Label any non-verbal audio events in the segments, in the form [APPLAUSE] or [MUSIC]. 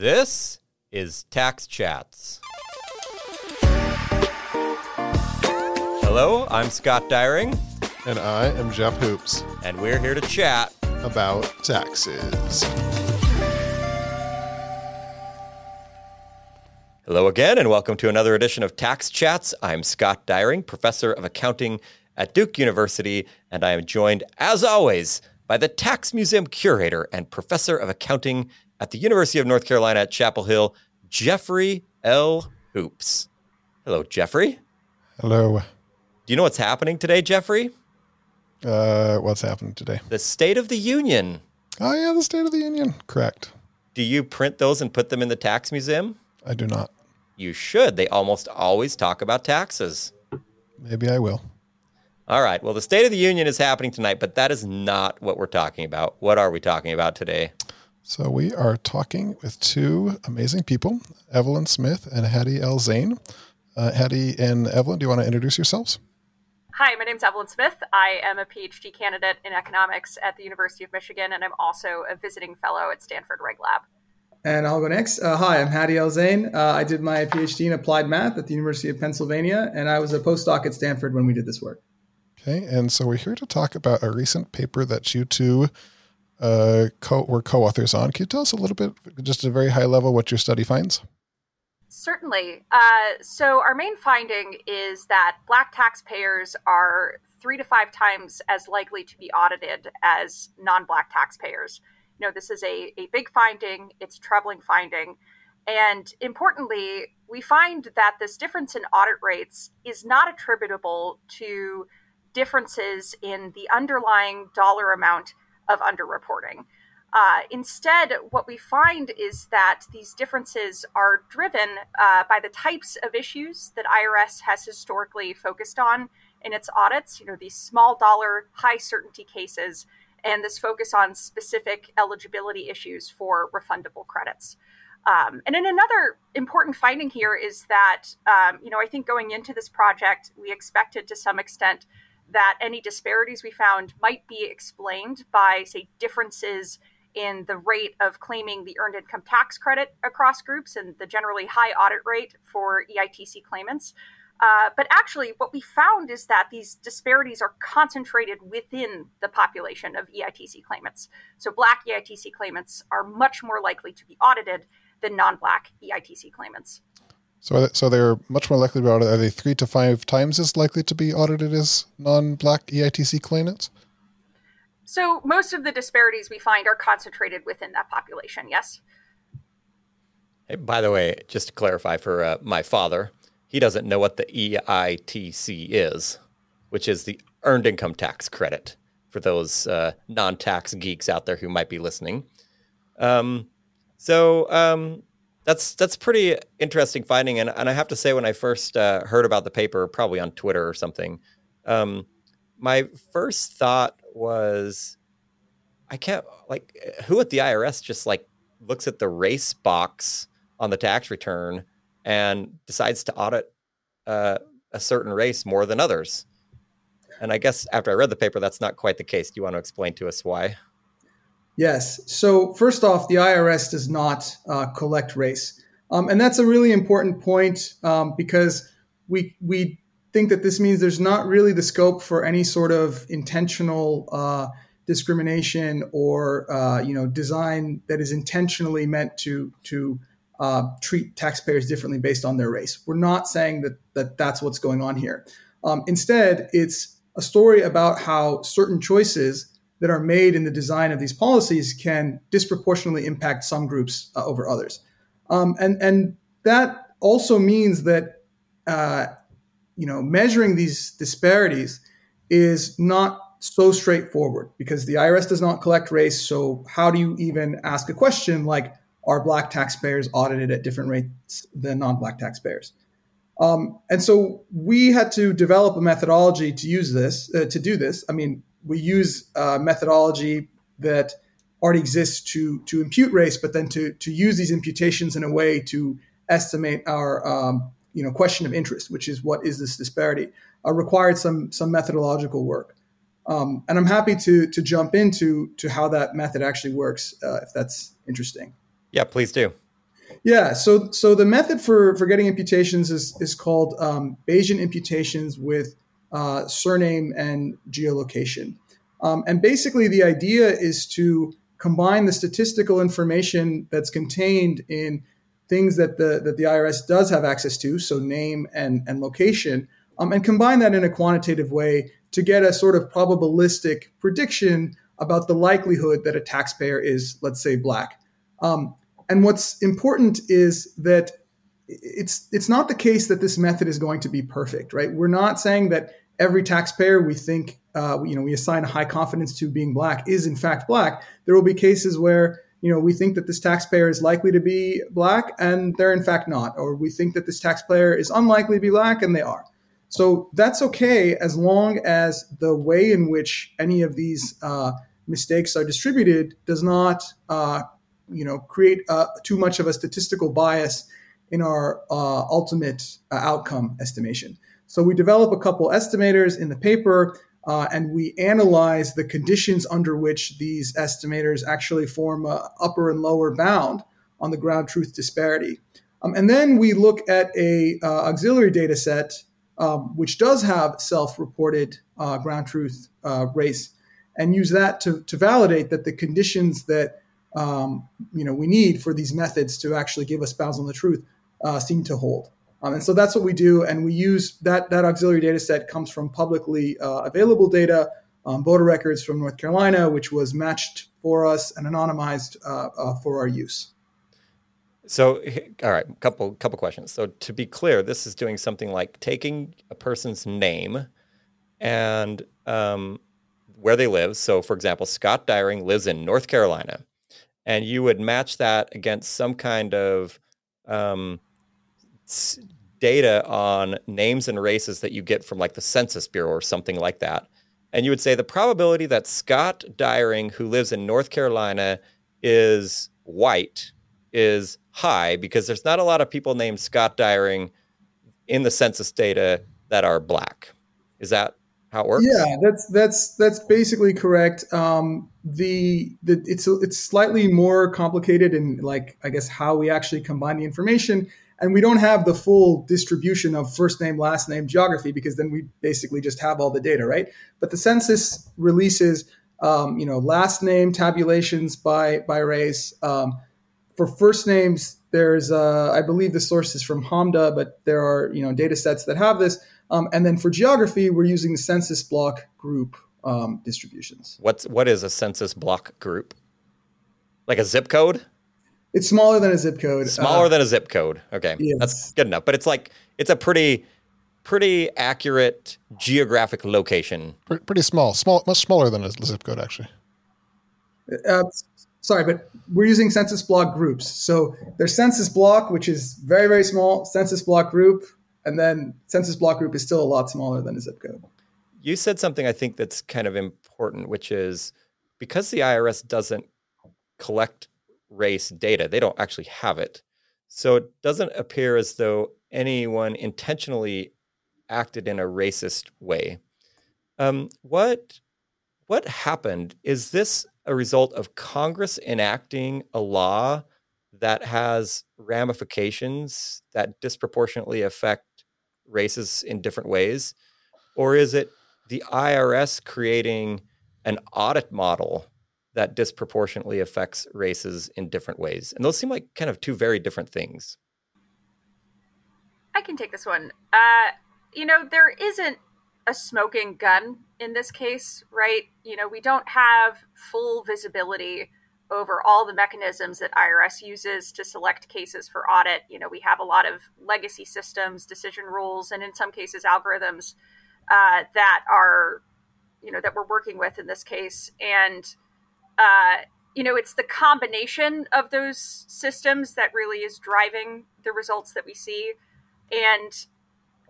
This is Tax Chats. Hello, I'm Scott Dyreng, And I am Jeff Hoopes and we're here to chat. about taxes. Hello again, and welcome to another edition of Tax Chats. I'm Scott Dyreng, professor of accounting at Duke University, and I am joined, as always, by the Tax Museum curator and professor of accounting at the University of North Carolina at Chapel Hill, Jeffrey L. Hoopes. Hello, Jeffrey. Hello. Do you know what's happening today, Jeffrey? Uh, what's happening today? The State of the Union. Oh, yeah, the State of the Union. Correct. Do you print those and put them in the Tax Museum? I do not. You should. They almost always talk about taxes. Maybe I will. All right. Well, the State of the Union is happening tonight, but that is not what we're talking about. What are we talking about today? So we are talking with two amazing people, Evelyn Smith and Hadi Elzayn. Uh, Hattie and Evelyn, do you want to introduce yourselves? Hi, my name's Evelyn Smith. I am a PhD candidate in economics at the University of Michigan, and I'm also a visiting fellow at Stanford Reg Lab. And I'll go next. Uh, hi, I'm Hadi Elzayn. Uh, I did my PhD in applied math at the University of Pennsylvania, and I was a postdoc at Stanford when we did this work. Okay, and so we're here to talk about a recent paper that you two uh, co- were co-authors on. Can you tell us a little bit, just at a very high level, what your study finds? Certainly. Uh, so, our main finding is that Black taxpayers are three to five times as likely to be audited as non Black taxpayers. You know, this is a, a big finding, it's a troubling finding. And importantly, we find that this difference in audit rates is not attributable to differences in the underlying dollar amount of underreporting. Uh, instead, what we find is that these differences are driven uh, by the types of issues that IRS has historically focused on in its audits. You know, these small dollar, high certainty cases, and this focus on specific eligibility issues for refundable credits. Um, and then another important finding here is that, um, you know, I think going into this project, we expected to some extent that any disparities we found might be explained by, say, differences in the rate of claiming the earned income tax credit across groups and the generally high audit rate for EITC claimants. Uh, but actually, what we found is that these disparities are concentrated within the population of EITC claimants. So, Black EITC claimants are much more likely to be audited than non Black EITC claimants. So, so they're much more likely to be audited. Are they three to five times as likely to be audited as non-black EITC claimants? So, most of the disparities we find are concentrated within that population, yes? Hey, by the way, just to clarify for uh, my father, he doesn't know what the EITC is, which is the Earned Income Tax Credit for those uh, non tax geeks out there who might be listening. Um, so um, that's that's pretty interesting finding, and, and I have to say, when I first uh, heard about the paper, probably on Twitter or something, um, my first thought was, I can't like who at the IRS just like looks at the race box on the tax return and decides to audit uh, a certain race more than others. And I guess after I read the paper, that's not quite the case. Do you want to explain to us why? Yes. So, first off, the IRS does not uh, collect race. Um, and that's a really important point um, because we, we think that this means there's not really the scope for any sort of intentional uh, discrimination or uh, you know design that is intentionally meant to to uh, treat taxpayers differently based on their race. We're not saying that that that's what's going on here. Um, instead, it's a story about how certain choices that are made in the design of these policies can disproportionately impact some groups uh, over others, um, and and that also means that uh, you know measuring these disparities is not so straightforward because the IRS does not collect race. So how do you even ask a question like, are Black taxpayers audited at different rates than non-Black taxpayers? Um, and so we had to develop a methodology to use this uh, to do this. I mean, we use a methodology that already exists to to impute race, but then to to use these imputations in a way to estimate our um, you know question of interest, which is what is this disparity, uh, required some some methodological work. Um, and I'm happy to to jump into to how that method actually works, uh, if that's interesting. Yeah, please do. Yeah, so so the method for for getting imputations is is called um, Bayesian imputations with uh, surname and geolocation, um, and basically the idea is to combine the statistical information that's contained in things that the that the IRS does have access to, so name and and location, um, and combine that in a quantitative way to get a sort of probabilistic prediction about the likelihood that a taxpayer is, let's say, black. Um, and what's important is that it's it's not the case that this method is going to be perfect, right? We're not saying that every taxpayer we think uh, you know we assign a high confidence to being black is in fact black. There will be cases where you know we think that this taxpayer is likely to be black and they're in fact not, or we think that this taxpayer is unlikely to be black and they are. So that's okay as long as the way in which any of these uh, mistakes are distributed does not uh, you know create uh, too much of a statistical bias in our uh, ultimate uh, outcome estimation. So we develop a couple estimators in the paper, uh, and we analyze the conditions under which these estimators actually form a upper and lower bound on the ground truth disparity. Um, and then we look at a uh, auxiliary data set um, which does have self-reported uh, ground truth race, and use that to, to validate that the conditions that um, you know we need for these methods to actually give us bounds on the truth uh, seem to hold. Um, and so that's what we do, and we use that that auxiliary data set comes from publicly uh, available data, um, voter records from North Carolina, which was matched for us and anonymized uh, uh for our use. So, all right, couple couple questions. So, to be clear, this is doing something like taking a person's name and um, where they live. So, for example, Scott Dyreng lives in North Carolina and you would match that against some kind of um, data on names and races that you get from like the Census Bureau or something like that. And you would say the probability that Scott Dyreng, who lives in North Carolina, is white is high because there's not a lot of people named Scott Dyreng in the census data that are black. Is that how it works? Yeah, that's that's that's basically correct. Um, the the it's it's slightly more complicated in like I guess how we actually combine the information, and we don't have the full distribution of first name, last name, geography because then we basically just have all the data, right? But the census releases, um, you know, last name tabulations by by race. Um, for first names, there's uh, I believe the source is from HMDA, but there are you know data sets that have this. Um, and then for geography, we're using the census block group um, distributions. What's what is a census block group? Like a zip code? It's smaller than a zip code. Smaller uh, than a zip code. Okay, yes. that's good enough. But it's like it's a pretty pretty accurate geographic location. Pretty small, small, much smaller than a zip code, actually. Uh, sorry, but we're using census block groups. So there's census block, which is very very small. Census block group, and then census block group is still a lot smaller than a zip code. You said something I think that's kind of important, which is because the IRS doesn't collect race data, they don't actually have it. So it doesn't appear as though anyone intentionally acted in a racist way. Um, what what happened? Is this a result of Congress enacting a law that has ramifications that disproportionately affect races in different ways? Or is it the IRS creating an audit model that disproportionately affects races in different ways? And those seem like kind of two very different things. I can take this one. Uh, you know, there isn't a smoking gun in this case, right? You know, we don't have full visibility over all the mechanisms that IRS uses to select cases for audit. You know, we have a lot of legacy systems, decision rules, and in some cases, algorithms uh, that are, you know, that we're working with in this case. And, uh, you know, it's the combination of those systems that really is driving the results that we see. And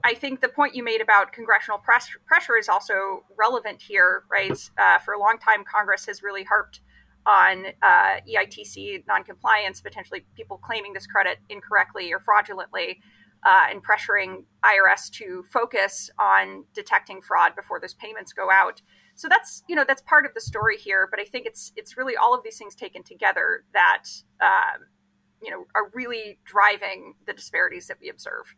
I think the point you made about congressional press- pressure is also relevant here, right? Uh, for a long time, Congress has really harped on uh, EITC noncompliance, potentially people claiming this credit incorrectly or fraudulently, uh, and pressuring IRS to focus on detecting fraud before those payments go out. So that's you know that's part of the story here, but I think it's it's really all of these things taken together that um, you know, are really driving the disparities that we observe.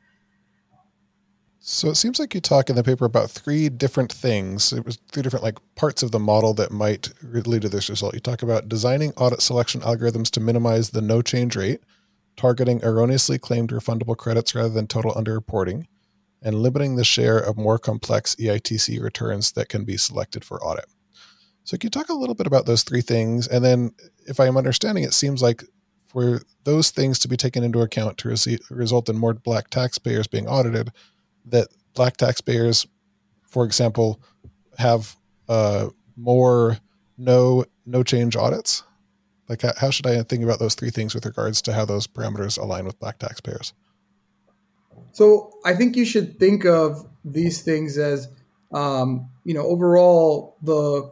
So it seems like you talk in the paper about three different things. It was three different like parts of the model that might lead to this result. You talk about designing audit selection algorithms to minimize the no change rate, targeting erroneously claimed refundable credits rather than total underreporting, and limiting the share of more complex EITC returns that can be selected for audit. So can you talk a little bit about those three things? And then if I am understanding, it seems like for those things to be taken into account to result in more black taxpayers being audited, that black taxpayers, for example, have uh, more no no change audits? Like, how should I think about those three things with regards to how those parameters align with black taxpayers? So, I think you should think of these things as, um, you know, overall the,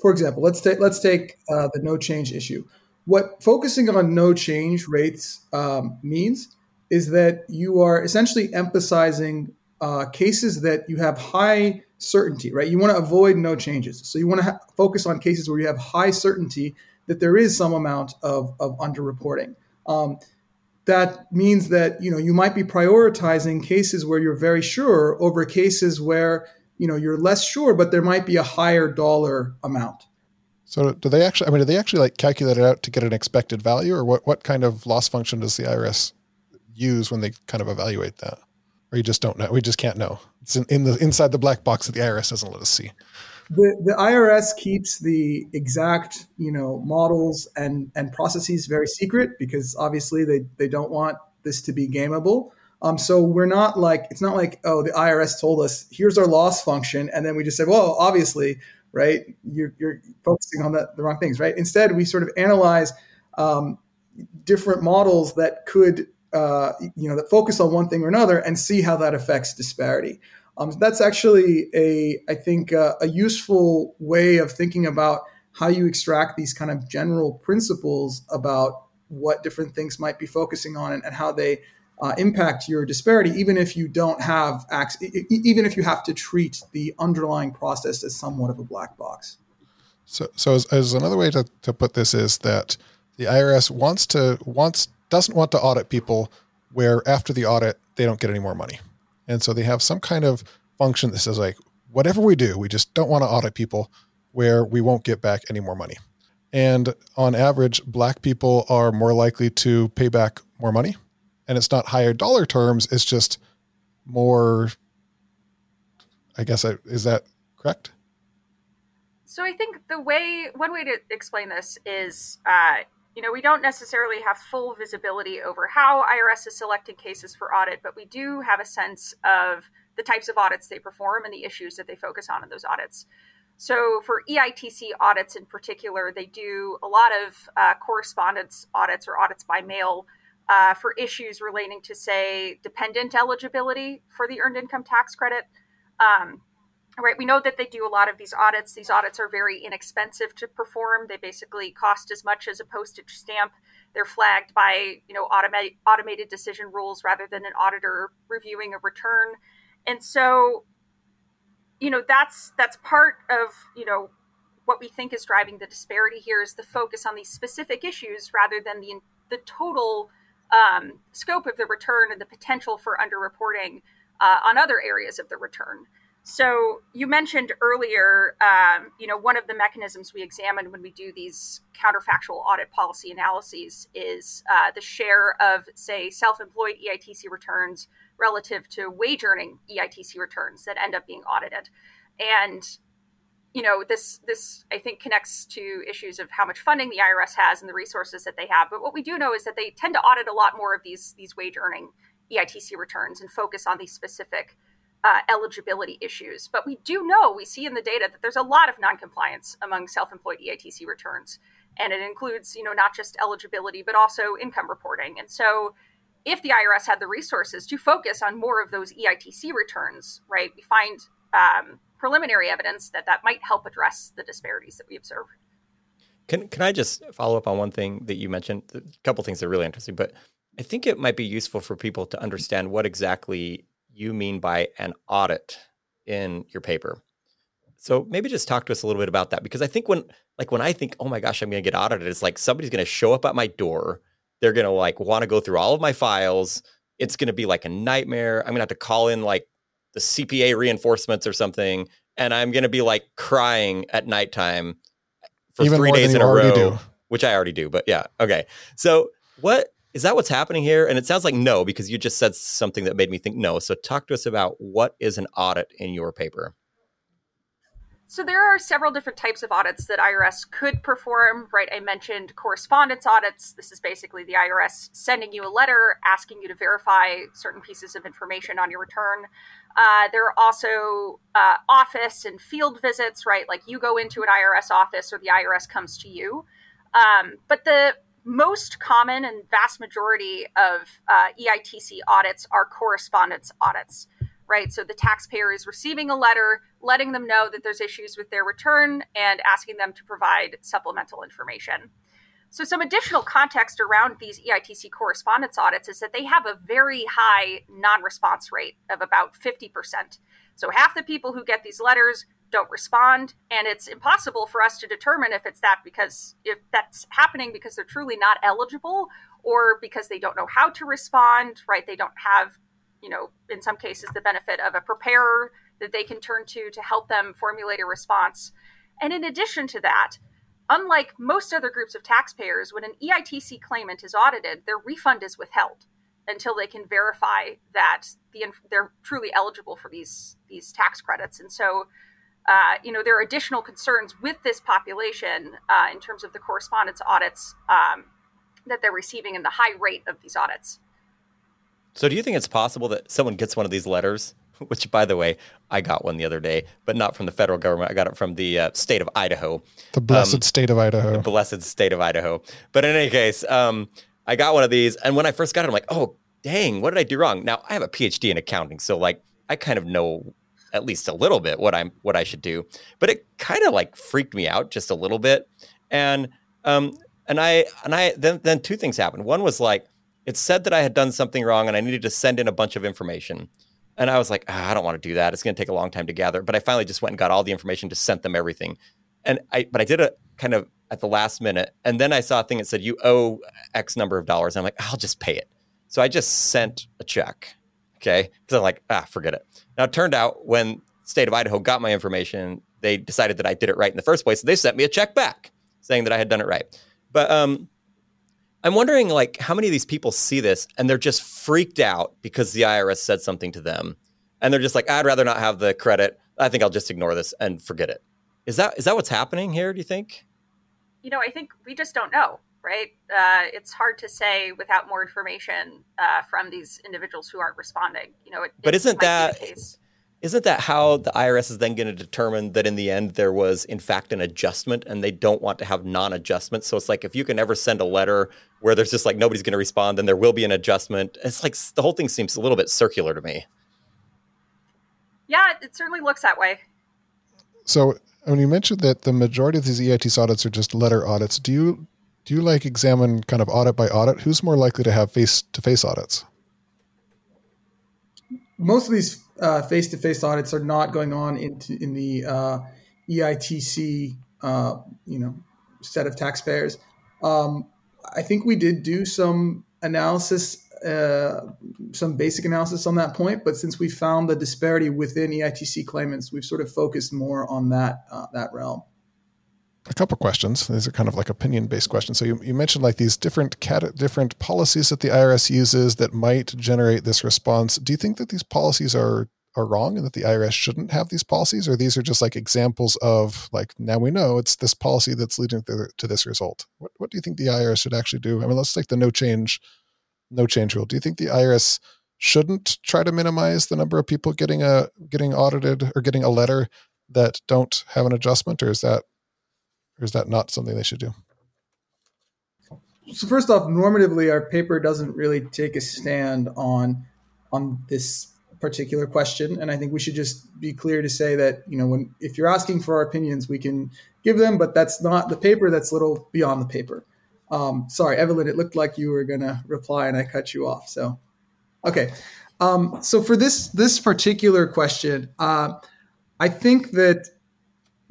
for example, let's take let's take uh, the no change issue. What focusing on no change rates um, means is that you are essentially emphasizing uh, cases that you have high certainty, right? You want to avoid no changes. So you want to ha- focus on cases where you have high certainty that there is some amount of, of underreporting. Um, that means that you know you might be prioritizing cases where you're very sure over cases where you know you're less sure, but there might be a higher dollar amount. So do they actually? I mean, do they actually like calculate it out to get an expected value, or what? What kind of loss function does the IRS use when they kind of evaluate that? or you just don't know. We just can't know. It's in, in the inside the black box that the IRS doesn't let us see. The, the IRS keeps the exact you know models and and processes very secret because obviously they they don't want this to be gameable. Um, so we're not like it's not like oh the IRS told us here's our loss function and then we just said well obviously right you're, you're focusing on the, the wrong things right. Instead we sort of analyze um, different models that could uh, you know that focus on one thing or another and see how that affects disparity. Um, that's actually a I think uh, a useful way of thinking about how you extract these kind of general principles about what different things might be focusing on and, and how they uh, impact your disparity, even if you don't have even if you have to treat the underlying process as somewhat of a black box. So, so as, as another way to, to put this is that the IRS wants to wants doesn't want to audit people where after the audit they don't get any more money. And so they have some kind of function that says like whatever we do, we just don't want to audit people where we won't get back any more money. And on average, black people are more likely to pay back more money. And it's not higher dollar terms, it's just more I guess I, is that correct? So I think the way one way to explain this is uh, you know, we don't necessarily have full visibility over how IRS is selecting cases for audit, but we do have a sense of the types of audits they perform and the issues that they focus on in those audits. So, for EITC audits in particular, they do a lot of uh, correspondence audits or audits by mail uh, for issues relating to, say, dependent eligibility for the earned income tax credit. Um, right we know that they do a lot of these audits. These audits are very inexpensive to perform. They basically cost as much as a postage stamp. They're flagged by you know automated automated decision rules rather than an auditor reviewing a return. And so you know that's that's part of you know what we think is driving the disparity here is the focus on these specific issues rather than the the total um, scope of the return and the potential for underreporting uh, on other areas of the return. So you mentioned earlier, um, you know, one of the mechanisms we examine when we do these counterfactual audit policy analyses is uh, the share of, say, self-employed EITC returns relative to wage earning EITC returns that end up being audited, and you know this this I think connects to issues of how much funding the IRS has and the resources that they have. But what we do know is that they tend to audit a lot more of these these wage earning EITC returns and focus on these specific uh, eligibility issues. But we do know, we see in the data that there's a lot of noncompliance among self-employed EITC returns, and it includes, you know, not just eligibility but also income reporting. And so, if the IRS had the resources to focus on more of those EITC returns, right, we find um, preliminary evidence that that might help address the disparities that we observe. Can can I just follow up on one thing that you mentioned? A couple things that are really interesting, but I think it might be useful for people to understand what exactly you mean by an audit in your paper. So maybe just talk to us a little bit about that because I think when like when I think, oh my gosh, I'm going to get audited, it's like somebody's going to show up at my door. They're going to like want to go through all of my files. It's going to be like a nightmare. I'm going to have to call in like the CPA reinforcements or something. And I'm going to be like crying at nighttime for Even three days in a row, do. which I already do. But yeah. Okay. So what is that what's happening here? And it sounds like no, because you just said something that made me think no. So talk to us about what is an audit in your paper. So there are several different types of audits that IRS could perform, right? I mentioned correspondence audits. This is basically the IRS sending you a letter asking you to verify certain pieces of information on your return. Uh, there are also uh, office and field visits, right? Like you go into an IRS office or the IRS comes to you. Um, but the most common and vast majority of uh, EITC audits are correspondence audits right? So the taxpayer is receiving a letter letting them know that there's issues with their return and asking them to provide supplemental information. So, some additional context around these EITC correspondence audits is that they have a very high non response rate of about 50%. So, half the people who get these letters don't respond, and it's impossible for us to determine if it's that because if that's happening because they're truly not eligible or because they don't know how to respond, right? They don't have you know, in some cases, the benefit of a preparer that they can turn to to help them formulate a response. And in addition to that, unlike most other groups of taxpayers, when an EITC claimant is audited, their refund is withheld until they can verify that the, they're truly eligible for these these tax credits. And so, uh, you know, there are additional concerns with this population uh, in terms of the correspondence audits um, that they're receiving and the high rate of these audits. So, do you think it's possible that someone gets one of these letters? [LAUGHS] Which, by the way, I got one the other day, but not from the federal government. I got it from the uh, state of Idaho. The blessed um, state of Idaho. The blessed state of Idaho. But in any case, um, I got one of these, and when I first got it, I'm like, oh, dang, what did I do wrong? Now, I have a PhD in accounting, so like, I kind of know at least a little bit what I'm what I should do. But it kind of like freaked me out just a little bit, and um, and I and I then then two things happened. One was like it said that I had done something wrong and I needed to send in a bunch of information. And I was like, ah, I don't want to do that. It's going to take a long time to gather. But I finally just went and got all the information, just sent them everything. And I, but I did it kind of at the last minute. And then I saw a thing that said, you owe X number of dollars. I'm like, I'll just pay it. So I just sent a check. Okay. Because I'm like, ah, forget it. Now it turned out when state of Idaho got my information, they decided that I did it right in the first place. So they sent me a check back saying that I had done it right. But um, I'm wondering, like, how many of these people see this and they're just freaked out because the IRS said something to them, and they're just like, "I'd rather not have the credit. I think I'll just ignore this and forget it." Is that is that what's happening here? Do you think? You know, I think we just don't know, right? Uh, it's hard to say without more information uh, from these individuals who aren't responding. You know, it, but isn't that isn't that how the IRS is then going to determine that in the end there was in fact an adjustment and they don't want to have non-adjustment? So it's like if you can ever send a letter where there's just like nobody's going to respond, then there will be an adjustment. It's like the whole thing seems a little bit circular to me. Yeah, it certainly looks that way. So when you mentioned that the majority of these EITC audits are just letter audits, do you do you like examine kind of audit by audit? Who's more likely to have face to face audits? Most of these face to face audits are not going on into in the uh, EITC uh, you know set of taxpayers. Um, I think we did do some analysis, uh, some basic analysis on that point, but since we found the disparity within EITC claimants, we've sort of focused more on that uh, that realm a couple of questions. These are kind of like opinion based questions. So you, you mentioned like these different cat- different policies that the IRS uses that might generate this response. Do you think that these policies are are wrong and that the IRS shouldn't have these policies, or these are just like examples of like now we know it's this policy that's leading to, to this result? What what do you think the IRS should actually do? I mean, let's take the no change no change rule. Do you think the IRS shouldn't try to minimize the number of people getting a getting audited or getting a letter that don't have an adjustment, or is that or is that not something they should do? So first off, normatively, our paper doesn't really take a stand on on this particular question, and I think we should just be clear to say that you know when if you're asking for our opinions, we can give them, but that's not the paper. That's little beyond the paper. Um, sorry, Evelyn, it looked like you were going to reply, and I cut you off. So, okay. Um, so for this this particular question, uh, I think that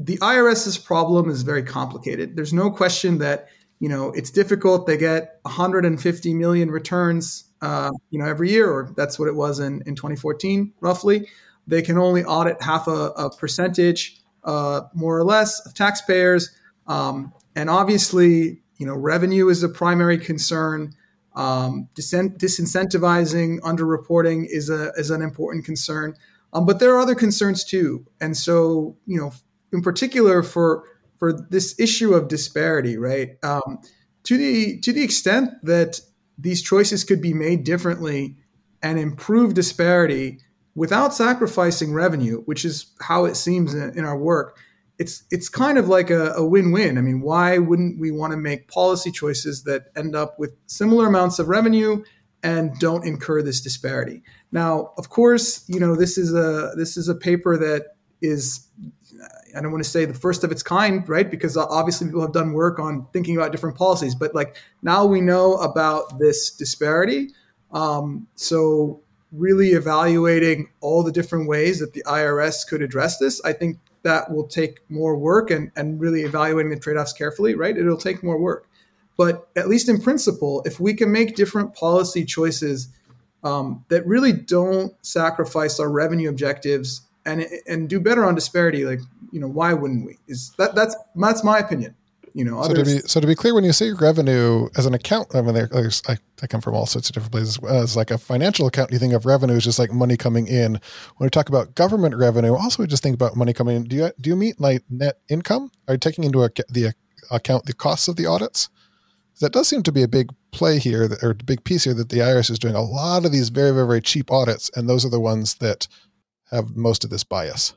the IRS's problem is very complicated. There's no question that you know, it's difficult. They get 150 million returns, uh, you know, every year, or that's what it was in, in 2014, roughly. They can only audit half a, a percentage, uh, more or less, of taxpayers. Um, and obviously, you know, revenue is a primary concern. Um, disincentivizing underreporting is a is an important concern, um, but there are other concerns too. And so, you know, in particular for for this issue of disparity, right? Um, to the to the extent that these choices could be made differently and improve disparity without sacrificing revenue, which is how it seems in, in our work, it's it's kind of like a, a, win-win. I mean, why wouldn't we want to make policy choices that end up with similar amounts of revenue and don't incur this disparity? Now, of course, you know this is a this is a paper that is I don't want to say the first of its kind, right? Because obviously people have done work on thinking about different policies, but like now we know about this disparity. Um, so really evaluating all the different ways that the IRS could address this, I think that will take more work and, and really evaluating the trade-offs carefully, right? It'll take more work. But at least in principle, if we can make different policy choices um, that really don't sacrifice our revenue objectives and and do better on disparity, like you know, why wouldn't we? Is that that's that's my opinion. You know, so to be so to be clear, when you say revenue as an account, I mean, I, I come from all sorts of different places. Uh, as like a financial account, you think of revenue as just like money coming in. When we talk about government revenue, also we just think about money coming in. Do you do you mean like net income? Are you taking into account the account the costs of the audits? That does seem to be a big play here, or a big piece here, that the IRS is doing a lot of these very, very, very cheap audits, and those are the ones that have most of this bias.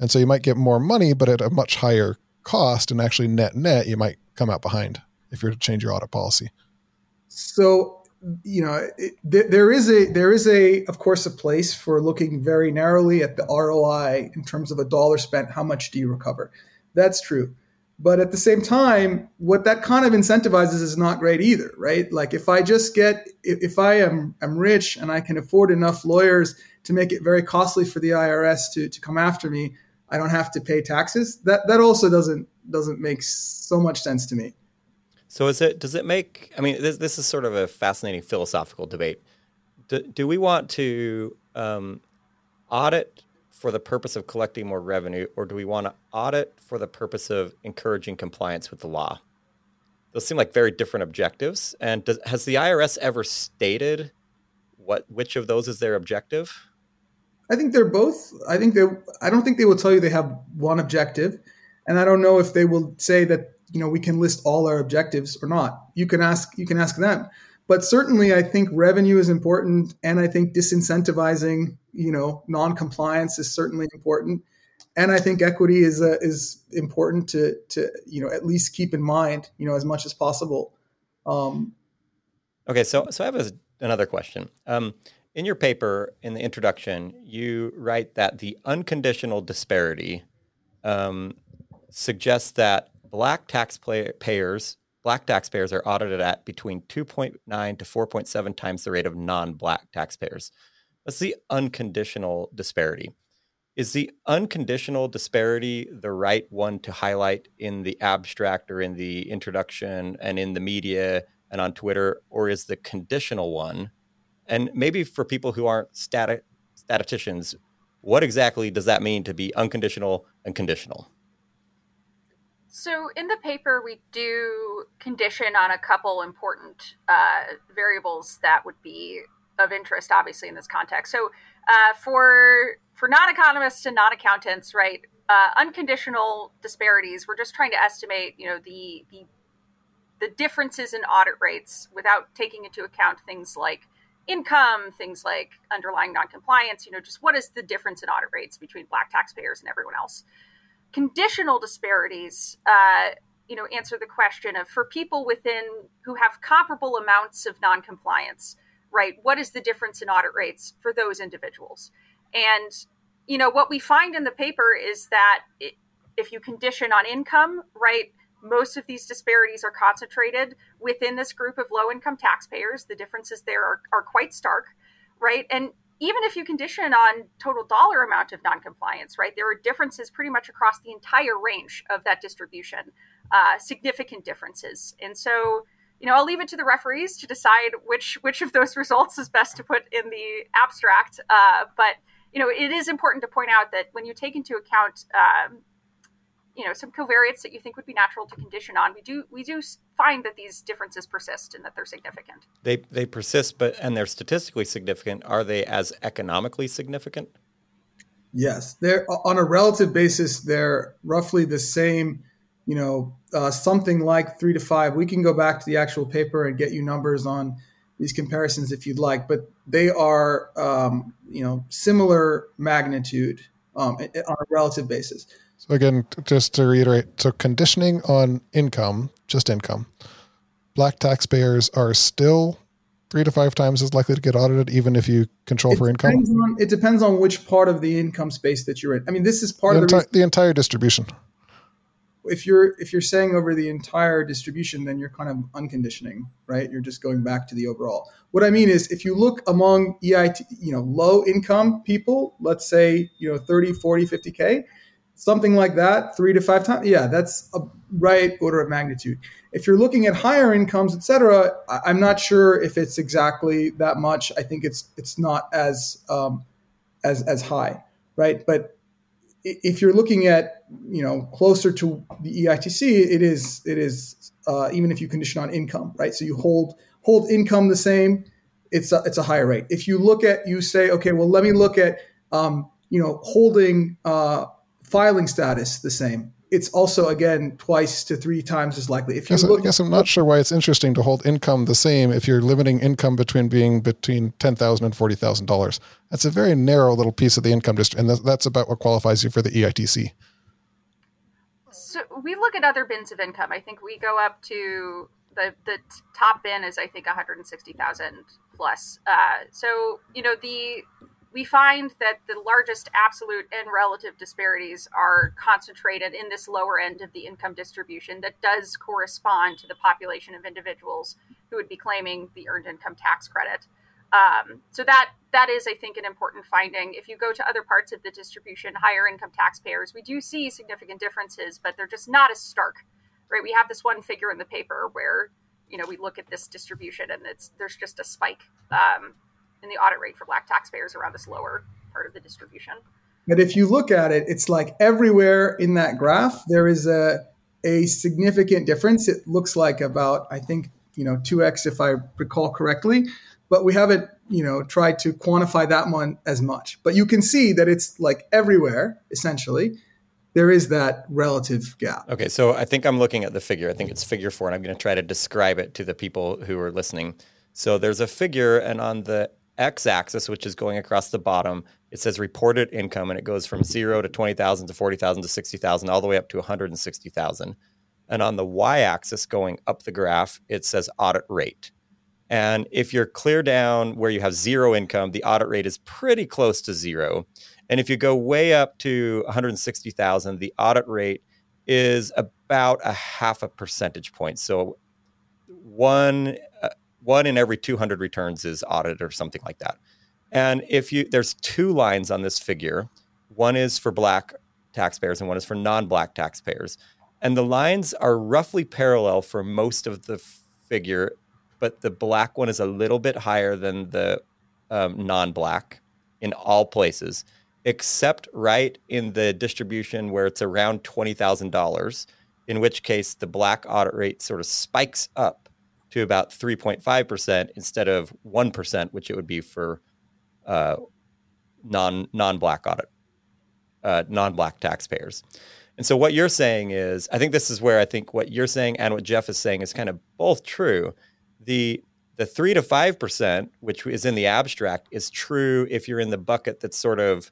And so you might get more money, but at a much higher cost and actually net net you might come out behind if you're to change your audit policy. So you know it, there is a there is a of course a place for looking very narrowly at the roi in terms of a dollar spent how much do you recover? That's true but at the same time what that kind of incentivizes is not great either right like if i just get if i am am rich and i can afford enough lawyers to make it very costly for the irs to, to come after me I don't have to pay taxes. That that also doesn't doesn't make so much sense to me. So is it does it make I mean this this is sort of a fascinating philosophical debate. Do, do we want to um, audit for the purpose of collecting more revenue or do we want to audit for the purpose of encouraging compliance with the law? Those seem like very different objectives and does, has the IRS ever stated what which of those is their objective? I think they're both. I think they. I don't think they will tell you they have one objective, and I don't know if they will say that you know we can list all our objectives or not. You can ask. You can ask them. But certainly, I think revenue is important, and I think disincentivizing you know non-compliance is certainly important, and I think equity is uh, is important to to you know at least keep in mind you know as much as possible. Um, okay, so so I have a, another question. Um, in your paper, in the introduction, you write that the unconditional disparity um, suggests that black taxpayers black taxpayers are audited at between 2.9 to 4.7 times the rate of non-black taxpayers. That's the unconditional disparity. Is the unconditional disparity the right one to highlight in the abstract or in the introduction and in the media and on Twitter, or is the conditional one and maybe for people who aren't static statisticians, what exactly does that mean to be unconditional and conditional? So, in the paper, we do condition on a couple important uh, variables that would be of interest, obviously, in this context. So, uh, for for non economists and non accountants, right, uh, unconditional disparities, we're just trying to estimate, you know, the the the differences in audit rates without taking into account things like income, things like underlying noncompliance, you know, just what is the difference in audit rates between black taxpayers and everyone else. Conditional disparities, uh, you know, answer the question of for people within who have comparable amounts of noncompliance, right? What is the difference in audit rates for those individuals? And, you know, what we find in the paper is that it, if you condition on income, right, most of these disparities are concentrated within this group of low income taxpayers. The differences there are, are quite stark, right? And even if you condition on total dollar amount of noncompliance, right, there are differences pretty much across the entire range of that distribution. uh, significant differences. And so, you know, I'll leave it to the referees to decide which which of those [LAUGHS] results is best to put in the abstract. Uh, but you know, it is important to point out that when you take into account um, you know some covariates that you think would be natural to condition on. We do we do find that these differences persist and that they're significant. They they persist but and they're statistically significant. Are they as economically significant? Yes. They're on a relative basis they're roughly the same you know uh, something like three to five. We can go back to the actual paper and get you numbers on these comparisons if you'd like but they are um, you know similar magnitude um, on a relative basis so again, just to reiterate, so conditioning on income, just income, black taxpayers are still three to five times as likely to get audited, even if you control it for income. On, it depends on which part of the income space that you're in. I mean, this is part the of the, enti- the entire distribution. If you're if you're saying over the entire distribution, then you're kind of unconditioning, right? You're just going back to the overall. What I mean is, if you look among EIT, you know, low income people, let's say, you know, 30, 40, 50K, something like that, three to five times. Yeah, that's a right order of magnitude. If you're looking at higher incomes, et cetera, I'm not sure if it's exactly that much. I think it's it's not as um, as as high, right? But if you're looking at you know closer to the EITC, it is it is uh, even if you condition on income, right? So you hold hold income the same, it's a, it's a higher rate. If you look at you say, okay, well, let me look at um, you know holding uh, filing status the same it's also again twice to three times as likely. If you yes, look, I guess I'm not sure why it's interesting to hold income the same if you're limiting income between being between ten thousand and forty thousand dollars. That's a very narrow little piece of the income district, and that's about what qualifies you for the EITC. So we look at other bins of income. I think we go up to the the top bin is I think one hundred and sixty thousand plus. Uh, so you know the we find that the largest absolute and relative disparities are concentrated in this lower end of the income distribution that does correspond to the population of individuals who would be claiming the earned income tax credit. Um, so that that is, I think, an important finding. If you go to other parts of the distribution, higher income taxpayers, we do see significant differences, but they're just not as stark, right? We have this one figure in the paper where you know we look at this distribution and it's there's just a spike. Um, in the audit rate for black taxpayers around this lower part of the distribution. But if you look at it, it's like everywhere in that graph, there is a, a significant difference. It looks like about, I think, you know, 2x if I recall correctly, but we haven't, you know, tried to quantify that one as much. But you can see that it's like everywhere, essentially, there is that relative gap. Okay, so I think I'm looking at the figure. I think it's figure four, and I'm going to try to describe it to the people who are listening. So there's a figure, and on the x axis, which is going across the bottom, it says reported income and it goes from mm-hmm. zero to 20,000 to 40,000 to 60,000, all the way up to 160,000. And on the y axis going up the graph, it says audit rate. And if you're clear down where you have zero income, the audit rate is pretty close to zero. And if you go way up to 160,000, the audit rate is about a half a percentage point. So one one in every 200 returns is audited or something like that. And if you there's two lines on this figure, one is for black taxpayers and one is for non-black taxpayers. And the lines are roughly parallel for most of the figure, but the black one is a little bit higher than the um, non-black in all places, except right in the distribution where it's around twenty thousand dollars, in which case the black audit rate sort of spikes up to about 3.5% instead of 1%, which it would be for uh, non non black audit, uh, non black taxpayers. And so what you're saying is, I think this is where I think what you're saying and what Jeff is saying is kind of both true. The the three to five percent, which is in the abstract, is true if you're in the bucket that's sort of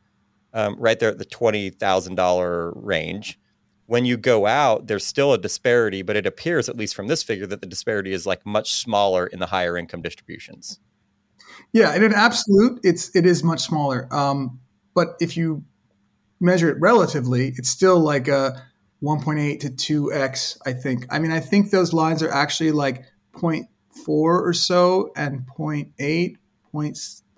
um, right there at the twenty thousand dollar range when you go out, there's still a disparity, but it appears, at least from this figure, that the disparity is like much smaller in the higher income distributions. Yeah, in an absolute, it's it is much smaller. Um, but if you measure it relatively, it's still like a 1.8 to 2x. I think. I mean, I think those lines are actually like 0.4 or so and 0.8,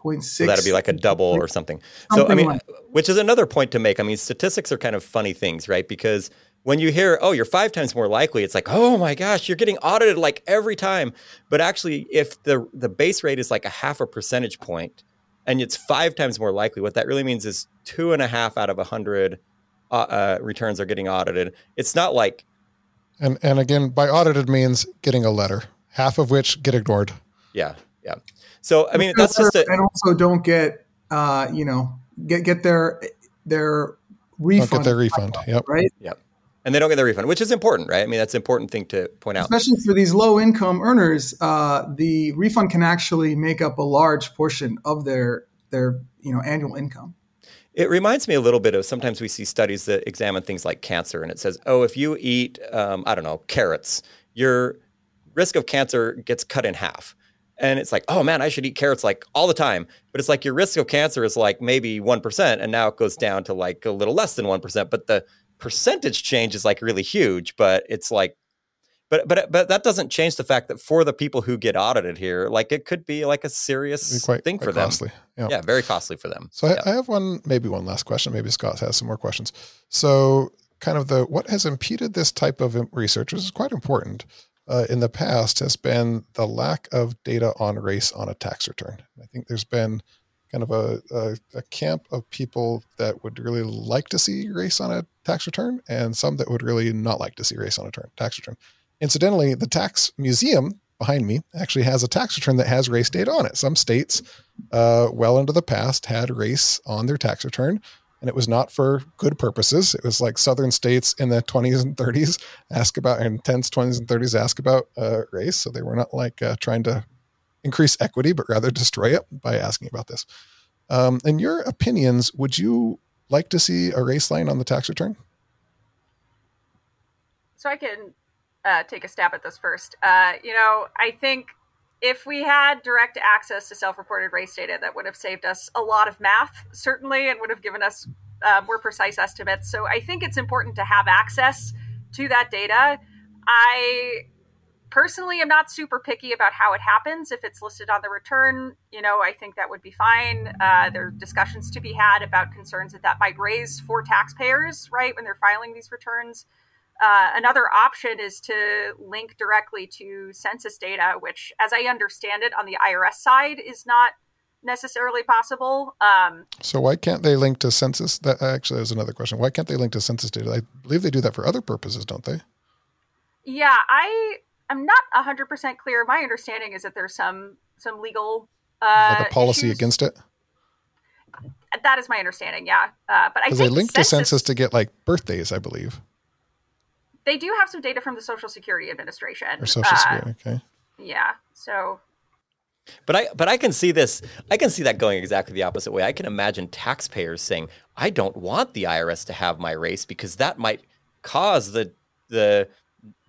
0.6. So that'd be like a double or something. something so I mean, like which is another point to make. I mean, statistics are kind of funny things, right? Because when you hear, oh, you're five times more likely, it's like, oh my gosh, you're getting audited like every time. But actually, if the the base rate is like a half a percentage point, and it's five times more likely, what that really means is two and a half out of a hundred uh, uh, returns are getting audited. It's not like, and and again, by audited means getting a letter, half of which get ignored. Yeah, yeah. So I mean, that's just a, and also don't get uh, you know get get their their refund. Don't get their refund. Yep. Right. Yep and they don't get the refund, which is important, right? I mean, that's an important thing to point out. Especially for these low income earners, uh, the refund can actually make up a large portion of their their you know annual income. It reminds me a little bit of sometimes we see studies that examine things like cancer, and it says, oh, if you eat, um, I don't know, carrots, your risk of cancer gets cut in half. And it's like, oh man, I should eat carrots like all the time. But it's like your risk of cancer is like maybe 1%, and now it goes down to like a little less than 1%. But the percentage change is like really huge, but it's like but but but that doesn't change the fact that for the people who get audited here, like it could be like a serious quite, thing quite for costly. them. Yeah. yeah, very costly for them. So yeah. I, I, have one, maybe one last question. Maybe Scott has some more questions. So, kind of the what has impeded this type of research, which is quite important uh, in the past, has been the lack of data on race on a tax return. I think there's been kind of a, a, a, camp of people that would really like to see race on a tax return and some that would really not like to see race on a turn, tax return. Incidentally, the tax museum behind me actually has a tax return that has race data on it. Some states, uh, well into the past, had race on their tax return, and it was not for good purposes. It was like southern states in the 20s and 30s ask about, 10s, 20s, and 30s ask about uh, race. So they were not like uh, trying to increase equity, but rather destroy it by asking about this. Um, in your opinions, would you like to see a race line on the tax return? So I can uh, take a stab at this first. Uh, you know, I think if we had direct access to self-reported race data, that would have saved us a lot of math, certainly, and would have given us uh, more precise estimates. So I think it's important to have access to that data. I personally am not super picky about how it happens. If it's listed on the return, you know, I think that would be fine. Uh, there are discussions to be had about concerns that that might raise for taxpayers, right, when they're filing these returns. Uh, another option is to link directly to census data, which, as I understand it, on the IRS side is not necessarily possible. Um, so why can't they link to census? That actually is another question. Why can't they link to census data? I believe they do that for other purposes, don't they? Yeah, I I'm not 100% clear. My understanding is that there's some some legal uh, like a policy issues. against it. That is my understanding. Yeah, uh, but I think they link census, to census to get like birthdays, I believe. They do have some data from the Social Security Administration. Or Social uh, Security, okay. Yeah. So but I but I can see this I can see that going exactly the opposite way. I can imagine taxpayers saying, "I don't want the IRS to have my race because that might cause the the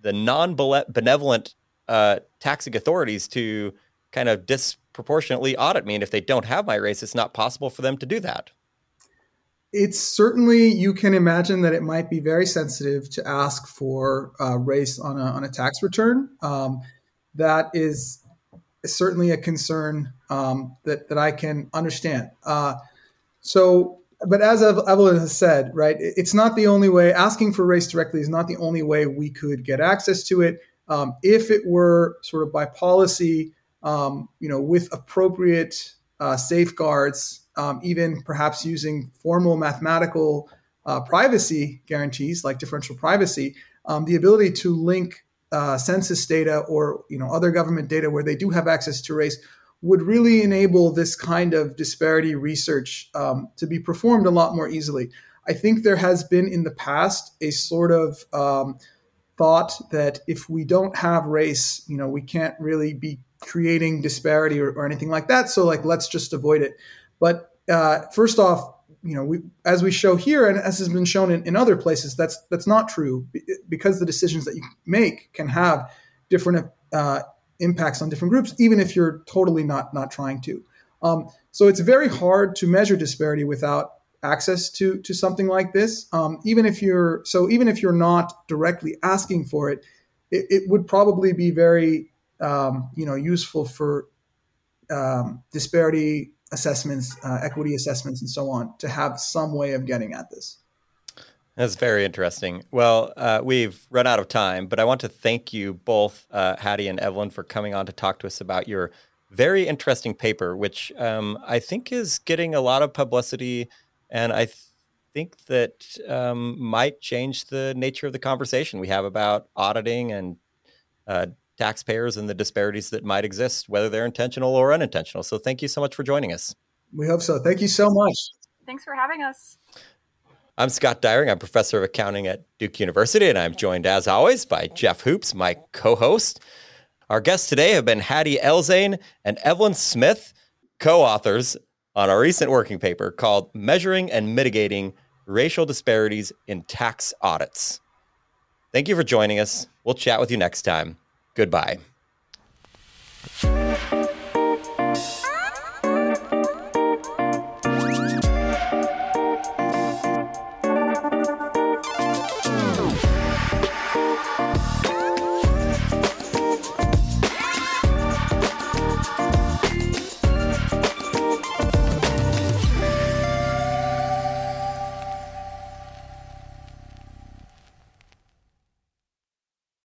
the non-benevolent uh, taxing authorities to kind of disproportionately audit me. And if they don't have my race, it's not possible for them to do that. It's certainly you can imagine that it might be very sensitive to ask for uh, race on a on a tax return. Um, that is certainly a concern um, that that I can understand. Uh, so but as Evelyn has said, right, it's not the only way. Asking for race directly is not the only way we could get access to it. Um, if it were sort of by policy, um, you know, with appropriate uh, safeguards, um, even perhaps using formal mathematical uh, privacy guarantees like differential privacy, um, the ability to link uh, census data or you know other government data where they do have access to race would really enable this kind of disparity research um, to be performed a lot more easily. I think there has been in the past a sort of um, thought that if we don't have race, you know, we can't really be creating disparity or, or anything like that. So, like, let's just avoid it. But uh, first off, you know, we, as we show here, and as has been shown in, in other places, that's that's not true because the decisions that you make can have different uh, impacts on different groups, even if you're totally not not trying to. Um, so it's very hard to measure disparity without access to to something like this. Um, even if you're so even if you're not directly asking for it, it, it would probably be very um, you know useful for um, disparity assessments, uh, equity assessments, and so on to have some way of getting at this. That's very interesting. Well, uh, we've run out of time, but I want to thank you both, uh, Hadi and Evelyn, for coming on to talk to us about your very interesting paper, which um, I think is getting a lot of publicity, and I th- think that um, might change the nature of the conversation we have about auditing and uh, taxpayers and the disparities that might exist, whether they're intentional or unintentional. So, thank you so much for joining us. We hope so. Thank you so much. Thanks for having us. I'm Scott Dyreng. I'm professor of accounting at Duke University, and I'm joined, as always, by Jeff Hoopes, my co host. Our guests today have been Hadi Elzayn and Evelyn Smith, co authors on a recent working paper called Measuring and Mitigating Racial Disparities in Tax Audits. Thank you for joining us. We'll chat with you next time. Goodbye.